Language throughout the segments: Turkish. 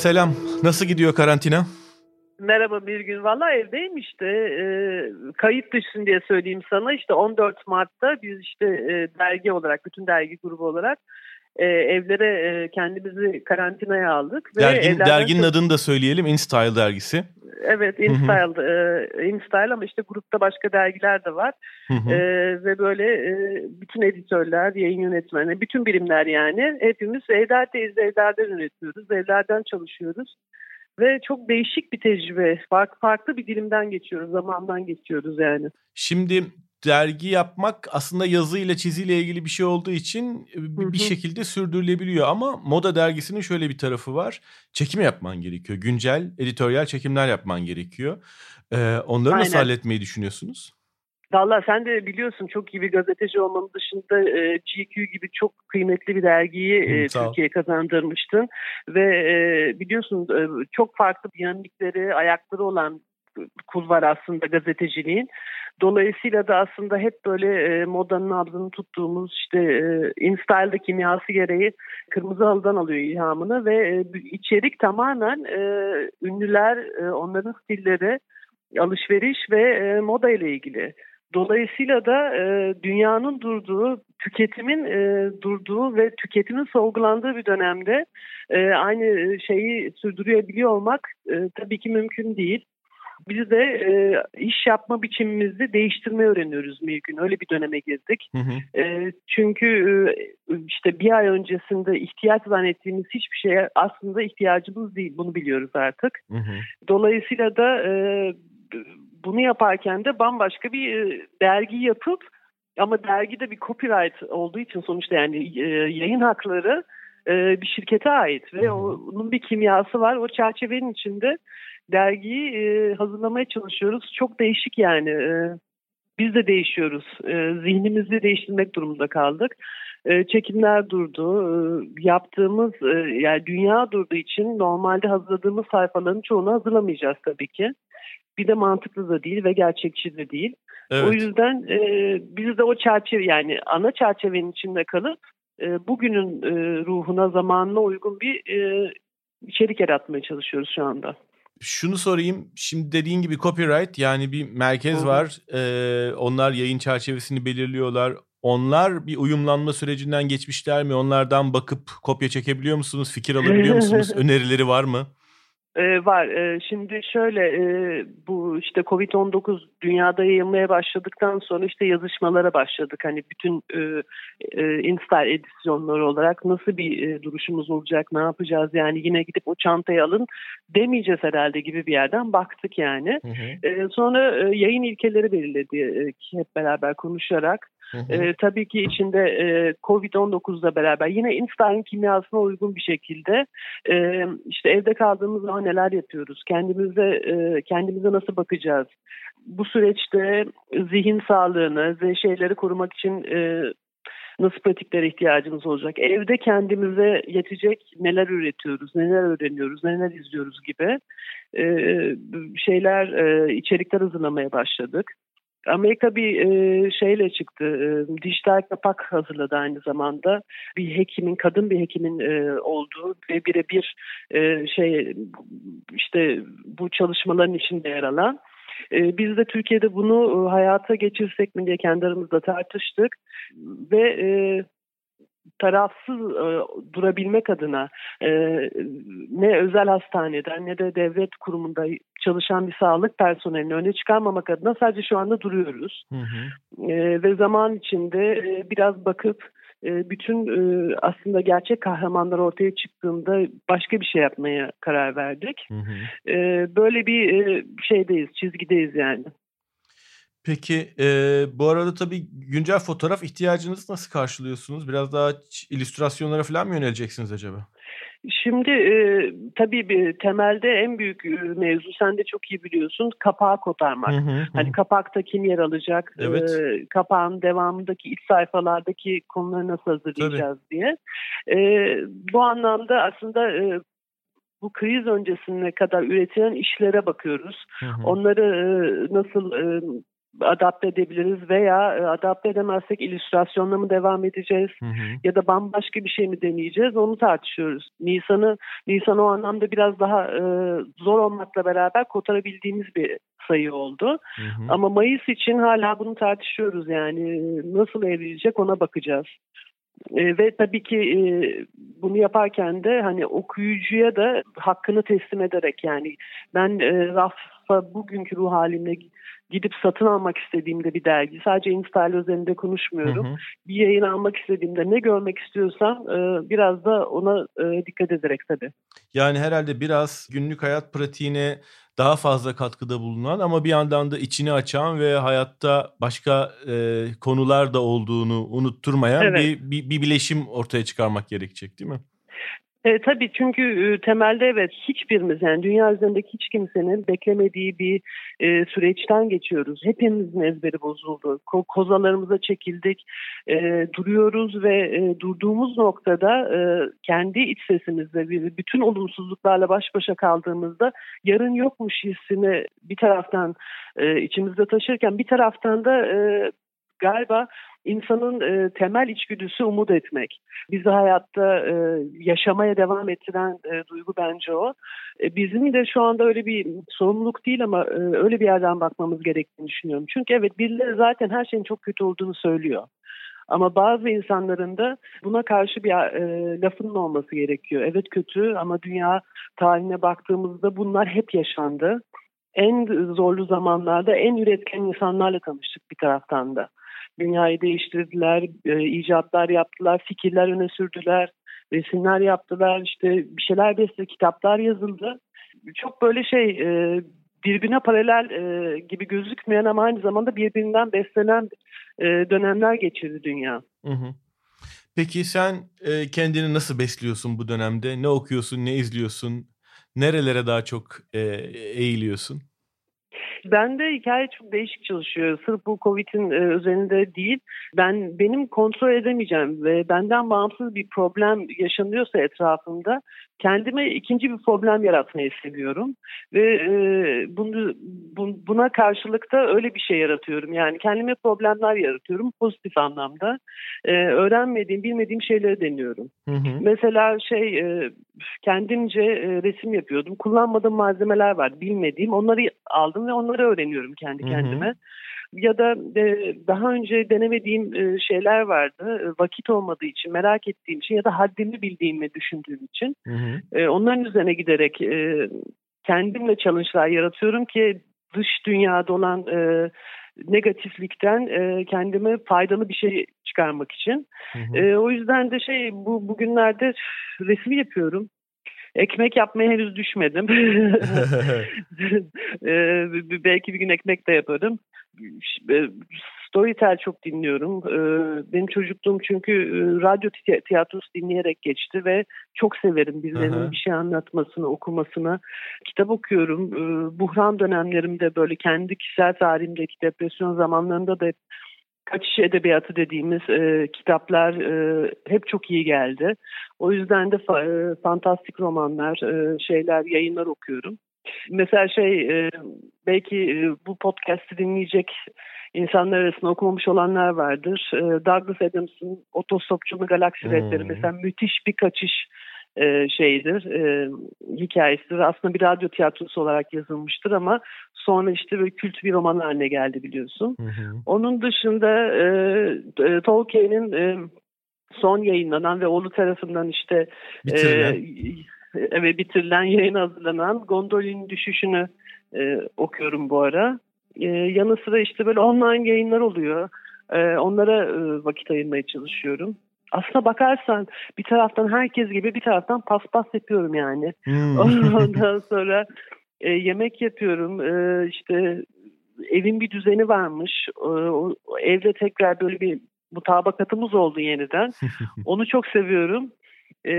Selam. Nasıl gidiyor karantina? Merhaba bir gün. Valla evdeyim işte. E, kayıt dışsın diye söyleyeyim sana. İşte 14 Mart'ta biz işte e, dergi olarak, bütün dergi grubu olarak e, evlere e, kendimizi karantinaya aldık. Dergin, derginin çok... adını da söyleyelim. InStyle dergisi. Evet InStyle, e, InStyle ama işte grupta başka dergiler de var. E, ve böyle e, bütün editörler, yayın yönetmeni, bütün birimler yani hepimiz evlerdeyiz, evlerden üretiyoruz, evlerden çalışıyoruz. Ve çok değişik bir tecrübe. Farklı, farklı bir dilimden geçiyoruz, zamandan geçiyoruz yani. Şimdi dergi yapmak aslında yazı ile çiziyle ilgili bir şey olduğu için bir şekilde sürdürülebiliyor ama moda dergisinin şöyle bir tarafı var. Çekim yapman gerekiyor. Güncel editoryal çekimler yapman gerekiyor. Ee, onları Aynen. nasıl halletmeyi düşünüyorsunuz? Valla sen de biliyorsun çok iyi bir gazeteci olmanın dışında e, GQ gibi çok kıymetli bir dergiyi e, Türkiye'ye kazandırmıştın. Ve e, biliyorsun e, çok farklı dinamikleri, ayakları olan kul var aslında gazeteciliğin. Dolayısıyla da aslında hep böyle e, modanın nabzını tuttuğumuz işte e, InStyle'da kimyası gereği kırmızı halıdan alıyor ilhamını ve e, içerik tamamen e, ünlüler, e, onların stilleri, alışveriş ve e, moda ile ilgili. Dolayısıyla da e, dünyanın durduğu, tüketimin e, durduğu ve tüketimin sorgulandığı bir dönemde e, aynı şeyi sürdürebiliyor olmak e, tabii ki mümkün değil. Biz de e, iş yapma biçimimizi değiştirmeyi öğreniyoruz mümkün. Öyle bir döneme girdik. Hı hı. E, çünkü e, işte bir ay öncesinde ihtiyaç zannettiğimiz hiçbir şeye aslında ihtiyacımız değil. Bunu biliyoruz artık. Hı hı. Dolayısıyla da e, bunu yaparken de bambaşka bir e, dergi yapıp ama dergi de bir copyright olduğu için sonuçta yani e, yayın hakları e, bir şirkete ait ve onun bir kimyası var. O çerçevenin içinde dergiyi e, hazırlamaya çalışıyoruz. Çok değişik yani. E, biz de değişiyoruz. E, zihnimizi değiştirmek durumunda kaldık. E, çekimler durdu. E, yaptığımız e, yani dünya durduğu için normalde hazırladığımız sayfaların çoğunu hazırlamayacağız tabii ki. Bir de mantıklı da değil ve gerçekçi de değil. Evet. O yüzden e, biz de o çerçeve yani ana çerçevenin içinde kalıp e, bugünün e, ruhuna, zamanına uygun bir e, içerik yaratmaya çalışıyoruz şu anda şunu sorayım. Şimdi dediğin gibi copyright yani bir merkez var. Ee, onlar yayın çerçevesini belirliyorlar. Onlar bir uyumlanma sürecinden geçmişler mi? Onlardan bakıp kopya çekebiliyor musunuz? Fikir alabiliyor musunuz? Önerileri var mı? Ee, var. Ee, şimdi şöyle e, bu işte Covid-19 dünyada yayılmaya başladıktan sonra işte yazışmalara başladık. Hani bütün e, e, Instar edisyonları olarak nasıl bir e, duruşumuz olacak, ne yapacağız yani yine gidip o çantayı alın demeyeceğiz herhalde gibi bir yerden baktık yani. Hı hı. E, sonra e, yayın ilkeleri belirledi e, hep beraber konuşarak. E, tabii ki içinde e, Covid-19'la beraber yine Einstein kimyasına uygun bir şekilde e, işte evde kaldığımız zaman neler yapıyoruz? Kendimize e, kendimize nasıl bakacağız? Bu süreçte zihin sağlığını ve şeyleri korumak için e, nasıl pratiklere ihtiyacımız olacak? Evde kendimize yetecek neler üretiyoruz, neler öğreniyoruz, neler izliyoruz gibi e, şeyler, e, içerikler hazırlamaya başladık. Amerika bir e, şeyle çıktı. E, dijital kapak hazırladı aynı zamanda. Bir hekimin, kadın bir hekimin e, olduğu ve birebir e, şey işte bu çalışmaların içinde yer alan. E, biz de Türkiye'de bunu e, hayata geçirsek mi diye kendi aramızda tartıştık ve e, tarafsız e, durabilmek adına e, ne özel hastaneden ne de devlet kurumunda çalışan bir sağlık personelini öne çıkarmamak adına sadece şu anda duruyoruz. Hı hı. E, ve zaman içinde e, biraz bakıp e, bütün e, aslında gerçek kahramanlar ortaya çıktığında başka bir şey yapmaya karar verdik. Hı hı. E, böyle bir e, şeydeyiz, çizgideyiz yani. Peki e, bu arada tabii güncel fotoğraf ihtiyacınızı nasıl karşılıyorsunuz? Biraz daha illüstrasyonlara falan mı yöneleceksiniz acaba? Şimdi e, tabii bir temelde en büyük mevzu sen de çok iyi biliyorsun kapağı kotarmak. Hı hı, Hani kapakta kim yer alacak, evet. e, kapağın devamındaki iç sayfalardaki konuları nasıl hazırlayacağız tabii. diye. E, bu anlamda aslında e, bu kriz öncesine kadar üretilen işlere bakıyoruz. Hı hı. Onları e, nasıl e, adapte edebiliriz veya e, adapte edemezsek illüstrasyonla mı devam edeceğiz hı hı. ya da bambaşka bir şey mi deneyeceğiz onu tartışıyoruz. Nisan'ı Nisan o anlamda biraz daha e, zor olmakla beraber kotarabildiğimiz bir sayı oldu. Hı hı. Ama Mayıs için hala bunu tartışıyoruz yani nasıl evrilecek ona bakacağız. E, ve tabii ki e, bunu yaparken de hani okuyucuya da hakkını teslim ederek yani ben e, rafa bugünkü ruh halimle gidip satın almak istediğimde bir dergi sadece InStyle üzerinde konuşmuyorum. Hı hı. Bir yayın almak istediğimde ne görmek istiyorsam e, biraz da ona e, dikkat ederek tabii. Yani herhalde biraz günlük hayat pratiğine daha fazla katkıda bulunan ama bir yandan da içini açan ve hayatta başka e, konular da olduğunu unutturmayan evet. bir, bir, bir bileşim ortaya çıkarmak gerekecek değil mi? E, tabii çünkü e, temelde evet hiçbirimiz yani dünya üzerindeki hiç kimsenin beklemediği bir e, süreçten geçiyoruz. Hepimizin ezberi bozuldu. Ko- kozalarımıza çekildik, e, duruyoruz ve e, durduğumuz noktada e, kendi iç sesimizde bütün olumsuzluklarla baş başa kaldığımızda yarın yokmuş hissini bir taraftan e, içimizde taşırken bir taraftan da e, galiba insanın e, temel içgüdüsü umut etmek. Bizi hayatta e, yaşamaya devam ettiren e, duygu bence o. E, bizim de şu anda öyle bir sorumluluk değil ama e, öyle bir yerden bakmamız gerektiğini düşünüyorum. Çünkü evet birileri zaten her şeyin çok kötü olduğunu söylüyor. Ama bazı insanların da buna karşı bir e, lafının olması gerekiyor. Evet kötü ama dünya tarihine baktığımızda bunlar hep yaşandı. En zorlu zamanlarda en üretken insanlarla tanıştık bir taraftan da dünyayı değiştirdiler, e, icatlar yaptılar, fikirler öne sürdüler, resimler yaptılar, işte bir şeyler besle, kitaplar yazıldı. Çok böyle şey e, birbirine paralel e, gibi gözükmeyen ama aynı zamanda birbirinden beslenen e, dönemler geçirdi dünya. Hı hı. Peki sen e, kendini nasıl besliyorsun bu dönemde? Ne okuyorsun, ne izliyorsun? Nerelere daha çok e, eğiliyorsun? Ben de hikaye çok değişik çalışıyor. Sırf bu Covid'in e, üzerinde değil. Ben benim kontrol edemeyeceğim ve benden bağımsız bir problem yaşanıyorsa etrafımda kendime ikinci bir problem yaratmayı seviyorum ve e, bunu bu, buna karşılık da öyle bir şey yaratıyorum. Yani kendime problemler yaratıyorum pozitif anlamda. E, öğrenmediğim, bilmediğim şeyleri deniyorum. Hı hı. Mesela şey e, kendimce e, resim yapıyordum. Kullanmadığım malzemeler var, bilmediğim. Onları aldım ve onları öğreniyorum kendi kendime. Hı hı ya da e, daha önce denemediğim e, şeyler vardı. E, vakit olmadığı için, merak ettiğim için ya da haddimi bildiğimi düşündüğüm için. Hı hı. E, onların üzerine giderek e, kendimle challenge'lar yaratıyorum ki dış dünyada olan e, negatiflikten e, kendime faydalı bir şey çıkarmak için. Hı hı. E, o yüzden de şey bu bugünlerde resim yapıyorum. Ekmek yapmaya henüz düşmedim. ee, belki bir gün ekmek de yaparım. E, Storytel çok dinliyorum. Ee, benim çocukluğum çünkü e, radyo tiyatrosu dinleyerek geçti ve çok severim birilerinin bir şey anlatmasını, okumasını. Kitap okuyorum. Ee, buhran dönemlerimde böyle kendi kişisel tarihimdeki depresyon zamanlarında da kaçış edebiyatı dediğimiz e, kitaplar e, hep çok iyi geldi. O yüzden de fa, e, fantastik romanlar, e, şeyler, yayınlar okuyorum. Mesela şey e, belki e, bu podcast'i dinleyecek insanlar arasında okumamış olanlar vardır. E, Douglas Adams'ın Otostopçunun Galaksi hmm. Redleri mesela müthiş bir kaçış e, şeyidir, e, hikayesidir. Aslında bir radyo tiyatrosu olarak yazılmıştır ama sonra işte böyle kült bir roman haline geldi biliyorsun. Hı hı. Onun dışında e, e, Tolkien'in e, son yayınlanan ve oğlu tarafından işte bitirilen, e, evet, bitirilen yayın hazırlanan Gondolin Düşüşünü e, okuyorum bu ara. E, yanı sıra işte böyle online yayınlar oluyor. E, onlara e, vakit ayırmaya çalışıyorum aslına bakarsan bir taraftan herkes gibi bir taraftan paspas yapıyorum yani. Hmm. Ondan sonra e, yemek yapıyorum. E, işte evin bir düzeni varmış. E, o, evde tekrar böyle bir mutabakatımız oldu yeniden. Onu çok seviyorum. E,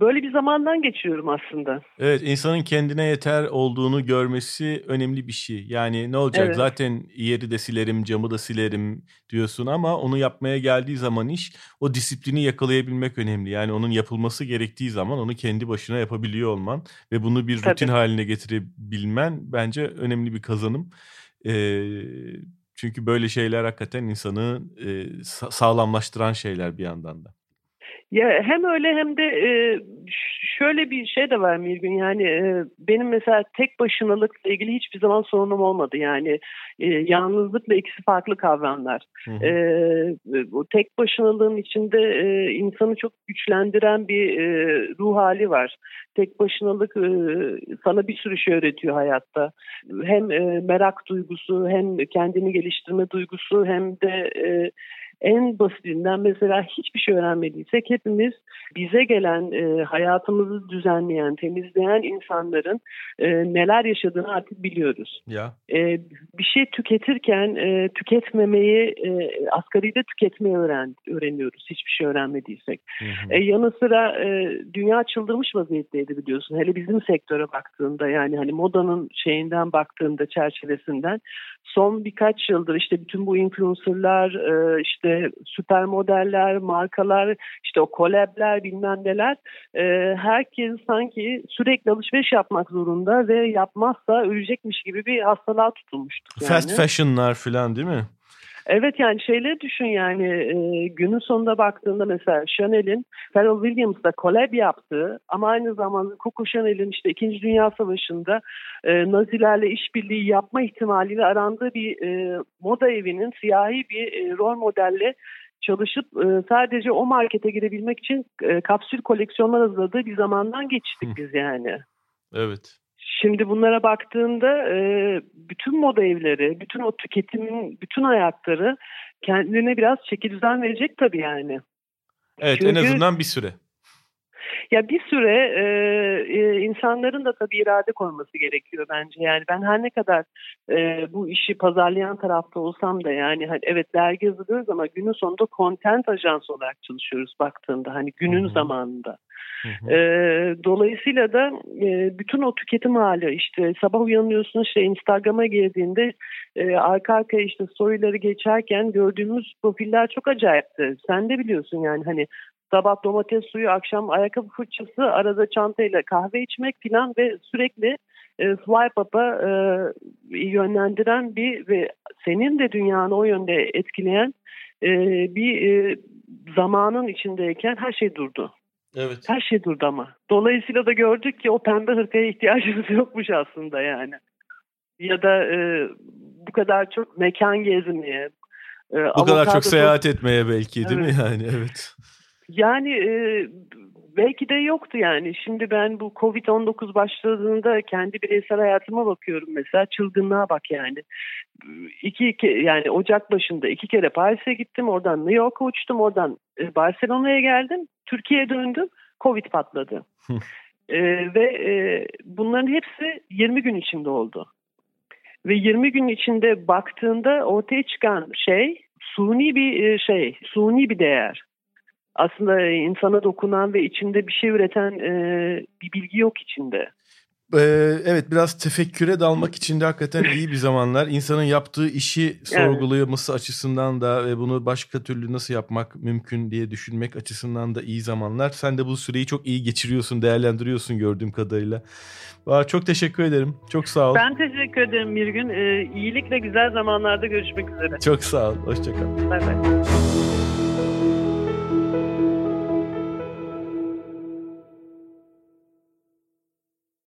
böyle bir zamandan geçiyorum aslında. Evet insanın kendine yeter olduğunu görmesi önemli bir şey. Yani ne olacak evet. zaten yeri de silerim camı da silerim diyorsun ama onu yapmaya geldiği zaman iş o disiplini yakalayabilmek önemli. Yani onun yapılması gerektiği zaman onu kendi başına yapabiliyor olman ve bunu bir Tabii. rutin haline getirebilmen bence önemli bir kazanım. Ee, Çünkü böyle şeyler hakikaten insanı e, sağlamlaştıran şeyler bir yandan da. Ya hem öyle hem de e, şöyle bir şey de var Mirgün yani e, benim mesela tek başınalıkla ilgili hiçbir zaman sorunum olmadı yani e, yalnızlıkla ikisi farklı kavramlar. Hı hı. E, o tek başınalığın içinde e, insanı çok güçlendiren bir e, ruh hali var. Tek başınalık e, sana bir sürü şey öğretiyor hayatta. Hem e, merak duygusu hem kendini geliştirme duygusu hem de e, en basitinden mesela hiçbir şey öğrenmediysek hepimiz bize gelen e, hayatımızı düzenleyen, temizleyen insanların e, neler yaşadığını artık biliyoruz. Ya. E, bir şey tüketirken e, tüketmemeyi, e, asgari de tüketmeyi öğren, öğreniyoruz hiçbir şey öğrenmediysek. Hı hı. E, yanı sıra e, dünya çıldırmış vaziyetteydi biliyorsun. Hele bizim sektöre baktığında yani hani modanın şeyinden baktığında çerçevesinden son birkaç yıldır işte bütün bu influencerlar, e, işte süper modeller, markalar, işte o collab'ler bilmem neler e, herkes sanki sürekli alışveriş yapmak zorunda ve yapmazsa ölecekmiş gibi bir hastalığa tutulmuştuk. Yani. Fast fashion'lar falan değil mi? Evet yani şeyleri düşün yani e, günün sonunda baktığında mesela Chanel'in Pharrell Williams'la collab yaptığı ama aynı zamanda Coco Chanel'in işte 2. Dünya Savaşı'nda e, Nazilerle işbirliği yapma ihtimaliyle arandığı bir e, moda evinin siyahi bir e, rol modelle çalışıp e, sadece o markete girebilmek için e, kapsül koleksiyonlar hazırladığı bir zamandan geçtik biz yani. Evet. Şimdi bunlara baktığında e, bütün moda evleri, bütün o tüketimin bütün ayakları kendine biraz çeki düzen verecek tabii yani. Evet Çünkü, en azından bir süre. Ya bir süre e, e, insanların da tabii irade koyması gerekiyor bence. Yani ben her ne kadar e, bu işi pazarlayan tarafta olsam da yani hani evet dergi yazılıyoruz ama günün sonunda content ajansı olarak çalışıyoruz baktığında hani günün Hı-hı. zamanında. E, dolayısıyla da e, bütün o tüketim hali işte sabah uyanıyorsun işte Instagram'a girdiğinde e, arka arkaya işte storyleri geçerken gördüğümüz profiller çok acayipti. Sen de biliyorsun yani hani sabah domates suyu, akşam ayakkabı fırçası, arada çantayla kahve içmek filan ve sürekli e, swipe up'a e, yönlendiren bir ve senin de dünyanı o yönde etkileyen e, bir e, zamanın içindeyken her şey durdu. Evet. Her şey durdu ama. Dolayısıyla da gördük ki o pembe hırkaya ihtiyacımız yokmuş aslında yani. Ya da e, bu kadar çok mekan gezmeye. E, bu kadar çok seyahat etmeye belki değil evet. mi yani evet. Yani e, belki de yoktu yani. Şimdi ben bu Covid-19 başladığında kendi bireysel hayatıma bakıyorum mesela. Çılgınlığa bak yani. İki, iki yani Ocak başında iki kere Paris'e gittim. Oradan New York'a uçtum. Oradan e, Barcelona'ya geldim. Türkiye'ye döndüm. Covid patladı. e, ve e, bunların hepsi 20 gün içinde oldu. Ve 20 gün içinde baktığında ortaya çıkan şey suni bir e, şey, suni bir değer aslında insana dokunan ve içinde bir şey üreten e, bir bilgi yok içinde. Ee, evet biraz tefekküre dalmak için de hakikaten iyi bir zamanlar. İnsanın yaptığı işi sorgulaması evet. açısından da ve bunu başka türlü nasıl yapmak mümkün diye düşünmek açısından da iyi zamanlar. Sen de bu süreyi çok iyi geçiriyorsun, değerlendiriyorsun gördüğüm kadarıyla. Çok teşekkür ederim. Çok sağ ol. Ben teşekkür ederim bir gün. Ee, iyilikle güzel zamanlarda görüşmek üzere. Çok sağ ol. Hoşçakal. Bay bay.